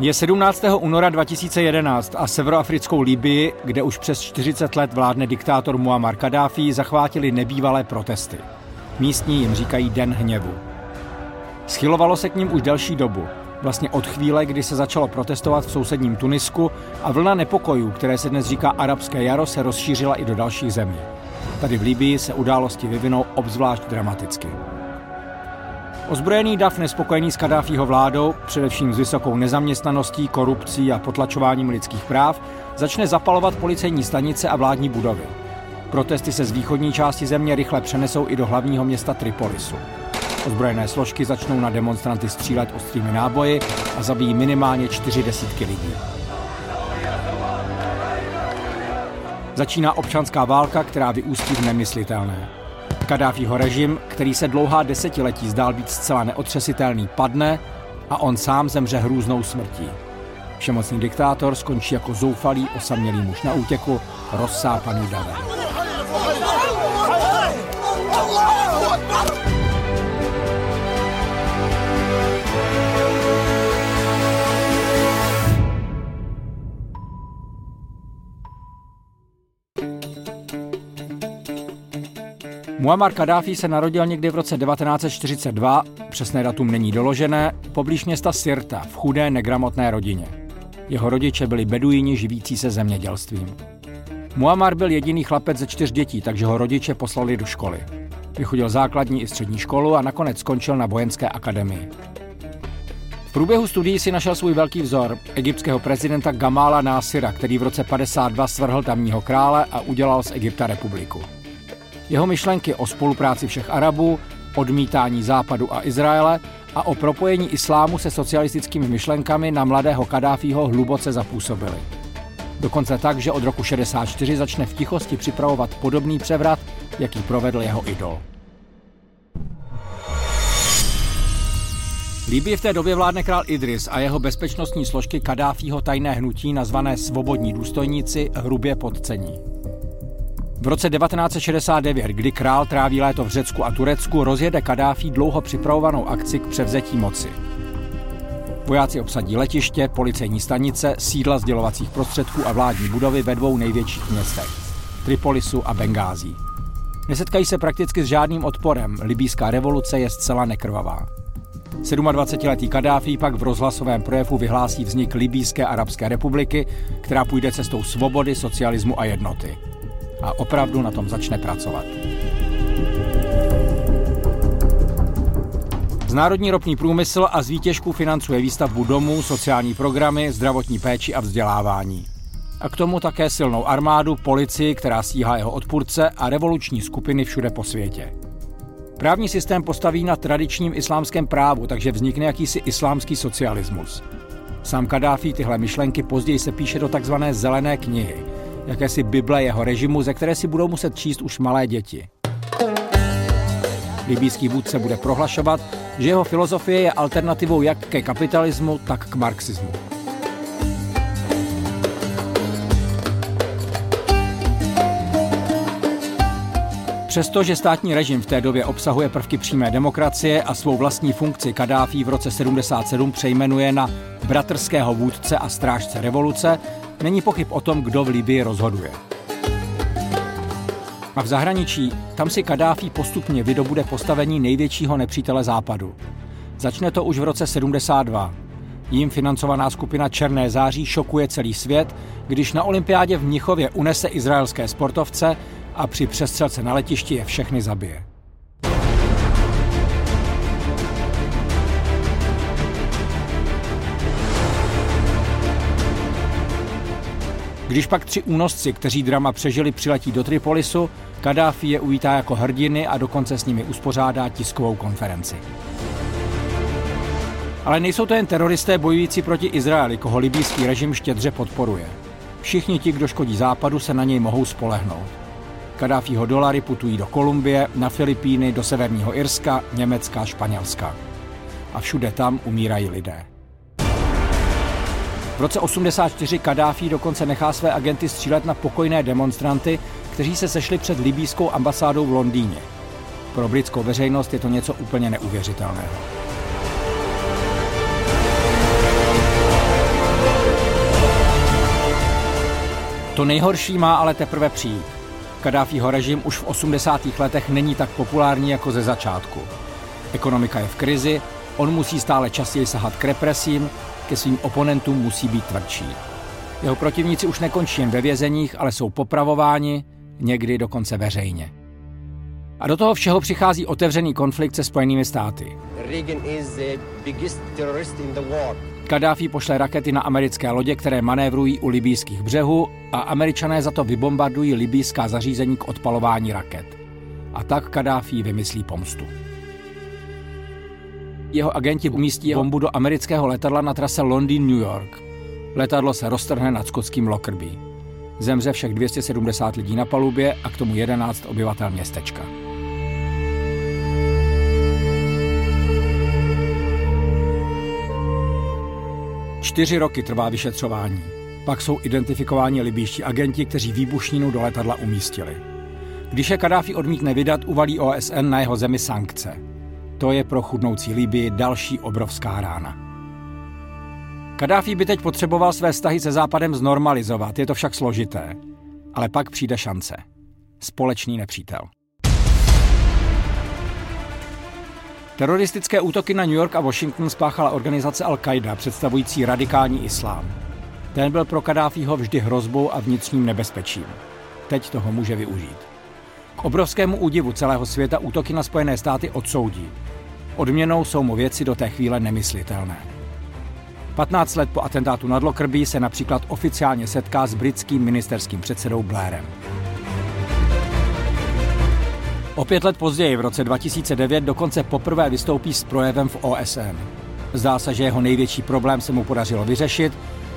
Je 17. února 2011 a severoafrickou Libii, kde už přes 40 let vládne diktátor Muammar Kadáfi, zachvátili nebývalé protesty. Místní jim říkají Den hněvu. Schylovalo se k ním už delší dobu, vlastně od chvíle, kdy se začalo protestovat v sousedním Tunisku a vlna nepokojů, které se dnes říká arabské jaro, se rozšířila i do dalších zemí. Tady v Libii se události vyvinou obzvlášť dramaticky. Ozbrojený dav nespokojený s Kadáfího vládou, především s vysokou nezaměstnaností, korupcí a potlačováním lidských práv, začne zapalovat policejní stanice a vládní budovy. Protesty se z východní části země rychle přenesou i do hlavního města Tripolisu. Ozbrojené složky začnou na demonstranty střílet ostrými náboji a zabijí minimálně čtyři desítky lidí. Začíná občanská válka, která vyústí v nemyslitelné. Kadáfího režim, který se dlouhá desetiletí zdál být zcela neotřesitelný, padne a on sám zemře hrůznou smrtí. Všemocný diktátor skončí jako zoufalý, osamělý muž na útěku, rozsápaný davem. Muammar Kadáfi se narodil někdy v roce 1942, přesné datum není doložené, poblíž města Sirta v chudé negramotné rodině. Jeho rodiče byli beduíni živící se zemědělstvím. Muammar byl jediný chlapec ze čtyř dětí, takže ho rodiče poslali do školy. Vychodil základní i střední školu a nakonec skončil na vojenské akademii. V průběhu studií si našel svůj velký vzor, egyptského prezidenta Gamala Násira, který v roce 52 svrhl tamního krále a udělal z Egypta republiku. Jeho myšlenky o spolupráci všech Arabů, odmítání Západu a Izraele a o propojení islámu se socialistickými myšlenkami na mladého Kadáfího hluboce zapůsobily. Dokonce tak, že od roku 64 začne v tichosti připravovat podobný převrat, jaký provedl jeho idol. Líbí v té době vládne král Idris a jeho bezpečnostní složky Kadáfího tajné hnutí nazvané Svobodní důstojníci hrubě podcení. V roce 1969, kdy král tráví léto v Řecku a Turecku, rozjede Kadáfí dlouho připravovanou akci k převzetí moci. Vojáci obsadí letiště, policejní stanice, sídla sdělovacích prostředků a vládní budovy ve dvou největších městech Tripolisu a Bengází. Nesetkají se prakticky s žádným odporem, libýská revoluce je zcela nekrvavá. 27-letý Kadáfi pak v rozhlasovém projevu vyhlásí vznik Libýské arabské republiky, která půjde cestou svobody, socialismu a jednoty a opravdu na tom začne pracovat. Znárodní ropný průmysl a z výtěžku financuje výstavbu domů, sociální programy, zdravotní péči a vzdělávání. A k tomu také silnou armádu, policii, která stíhá jeho odpůrce a revoluční skupiny všude po světě. Právní systém postaví na tradičním islámském právu, takže vznikne jakýsi islámský socialismus. Sám Kadáfi tyhle myšlenky později se píše do takzvané zelené knihy, jakési Bible jeho režimu, ze které si budou muset číst už malé děti. Libýský vůdce bude prohlašovat, že jeho filozofie je alternativou jak ke kapitalismu, tak k marxismu. Přestože státní režim v té době obsahuje prvky přímé demokracie a svou vlastní funkci Kadáfí v roce 77 přejmenuje na bratrského vůdce a strážce revoluce, není pochyb o tom, kdo v Libii rozhoduje. A v zahraničí, tam si Kadáfí postupně vydobude postavení největšího nepřítele západu. Začne to už v roce 72. Jím financovaná skupina Černé září šokuje celý svět, když na olympiádě v Mnichově unese izraelské sportovce a při přestřelce na letišti je všechny zabije. Když pak tři únosci, kteří drama přežili, přiletí do Tripolisu, Kadáfi je uvítá jako hrdiny a dokonce s nimi uspořádá tiskovou konferenci. Ale nejsou to jen teroristé bojující proti Izraeli, koho libýský režim štědře podporuje. Všichni ti, kdo škodí západu, se na něj mohou spolehnout. Kadáfího dolary putují do Kolumbie, na Filipíny, do Severního Irska, Německa, Španělska. A všude tam umírají lidé. V roce 84 Kadáfi dokonce nechá své agenty střílet na pokojné demonstranty, kteří se sešli před libýskou ambasádou v Londýně. Pro britskou veřejnost je to něco úplně neuvěřitelného. To nejhorší má ale teprve přijít. Kadáfího režim už v 80. letech není tak populární jako ze začátku. Ekonomika je v krizi, on musí stále častěji sahat k represím, ke svým oponentům musí být tvrdší. Jeho protivníci už nekončí jen ve vězeních, ale jsou popravováni, někdy dokonce veřejně. A do toho všeho přichází otevřený konflikt se Spojenými státy. Kadáfi pošle rakety na americké lodě, které manévrují u libýských břehů a američané za to vybombardují libýská zařízení k odpalování raket. A tak Kadáfi vymyslí pomstu. Jeho agenti umístí bombu do amerického letadla na trase Londýn-New York. Letadlo se roztrhne nad skotským Lockerbie. Zemře všech 270 lidí na palubě a k tomu 11 obyvatel městečka. Čtyři roky trvá vyšetřování. Pak jsou identifikováni libýští agenti, kteří výbušninu do letadla umístili. Když je Kadáfi odmítne vydat, uvalí OSN na jeho zemi sankce. To je pro chudnoucí Libii další obrovská rána. Kadáfi by teď potřeboval své vztahy se Západem znormalizovat, je to však složité. Ale pak přijde šance. Společný nepřítel. Teroristické útoky na New York a Washington spáchala organizace Al-Qaida, představující radikální islám. Ten byl pro Kadáfího vždy hrozbou a vnitřním nebezpečím. Teď toho může využít. K obrovskému údivu celého světa útoky na Spojené státy odsoudí. Odměnou jsou mu věci do té chvíle nemyslitelné. 15 let po atentátu nad Lockerbie se například oficiálně setká s britským ministerským předsedou Blairem. O pět let později, v roce 2009, dokonce poprvé vystoupí s projevem v OSN. Zdá se, že jeho největší problém se mu podařilo vyřešit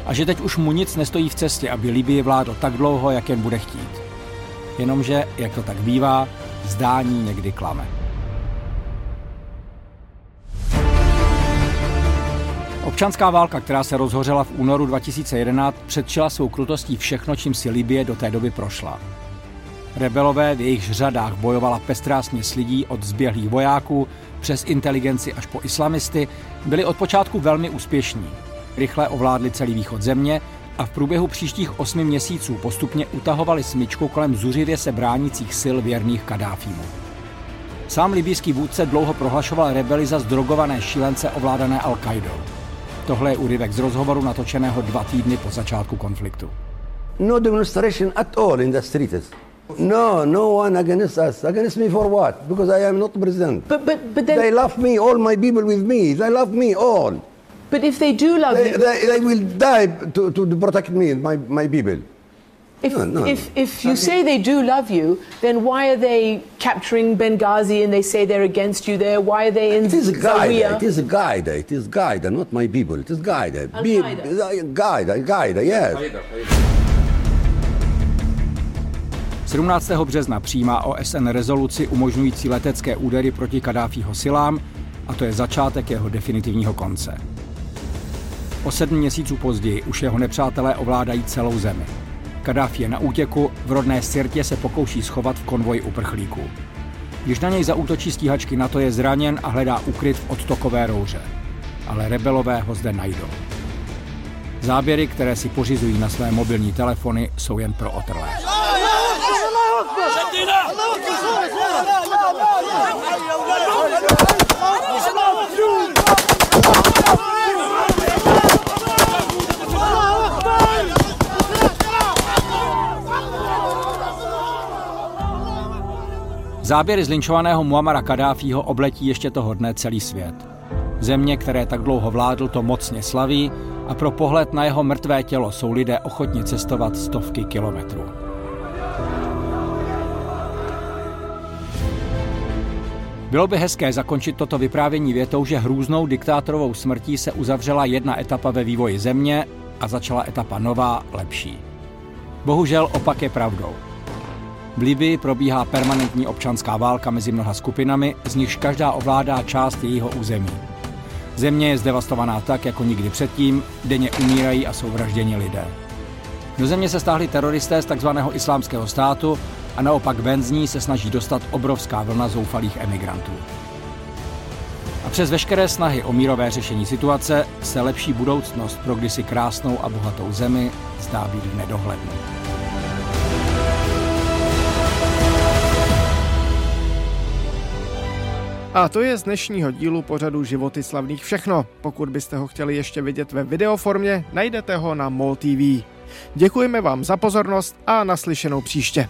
a že teď už mu nic nestojí v cestě, aby Libii vládl tak dlouho, jak jen bude chtít. Jenomže, jak to tak bývá, zdání někdy klame. Občanská válka, která se rozhořela v únoru 2011, předčila svou krutostí všechno, čím si Libie do té doby prošla. Rebelové v jejich řadách bojovala pestrá směs lidí od zběhlých vojáků přes inteligenci až po islamisty, byli od počátku velmi úspěšní. Rychle ovládli celý východ země a v průběhu příštích osmi měsíců postupně utahovali smyčku kolem zuřivě se bránících sil věrných Kadáfímu. Sám libýský vůdce dlouho prohlašoval rebeli za zdrogované šílence ovládané Al-Qaidou. Tohle je úryvek z rozhovoru natočeného dva týdny po začátku konfliktu. No demonstration at all in the streets. No, no one against us. Against me for what? Because I am not president. But but but then They love me, all my people with me. They love me all. but if they do love They, you, they, they will die to, to protect me, my, my people. If, no, no. if, if you say they do love you, then why are they capturing Benghazi and they say they're against you there? Why are they in It is a guide. Zawiya? It is a guide. It is guide, not my people. It is guide. Be, guide, guide, yes. 17. března přijímá OSN rezoluci umožňující letecké údery proti Kadáfího silám a to je začátek jeho definitivního konce. O sedm měsíců později už jeho nepřátelé ovládají celou zemi. Kadáfi je na útěku, v rodné Sirtě se pokouší schovat v konvoji uprchlíků. Když na něj zaútočí stíhačky NATO je zraněn a hledá ukryt v odtokové rouře. Ale rebelové ho zde najdou. Záběry, které si pořizují na své mobilní telefony, jsou jen pro otrlé. Záběry zlinčovaného Muamara Kadáfího obletí ještě toho dne celý svět. Země, které tak dlouho vládl, to mocně slaví a pro pohled na jeho mrtvé tělo jsou lidé ochotni cestovat stovky kilometrů. Bylo by hezké zakončit toto vyprávění větou, že hrůznou diktátorovou smrtí se uzavřela jedna etapa ve vývoji země a začala etapa nová, lepší. Bohužel opak je pravdou. V Libii probíhá permanentní občanská válka mezi mnoha skupinami, z nichž každá ovládá část jejího území. Země je zdevastovaná tak, jako nikdy předtím, denně umírají a jsou vražděni lidé. Do země se stáhli teroristé z tzv. islámského státu a naopak ven z ní se snaží dostat obrovská vlna zoufalých emigrantů. A přes veškeré snahy o mírové řešení situace se lepší budoucnost pro kdysi krásnou a bohatou zemi zdá být v nedohlednu. A to je z dnešního dílu pořadu Životy slavných všechno. Pokud byste ho chtěli ještě vidět ve videoformě, najdete ho na MOL TV. Děkujeme vám za pozornost a naslyšenou příště.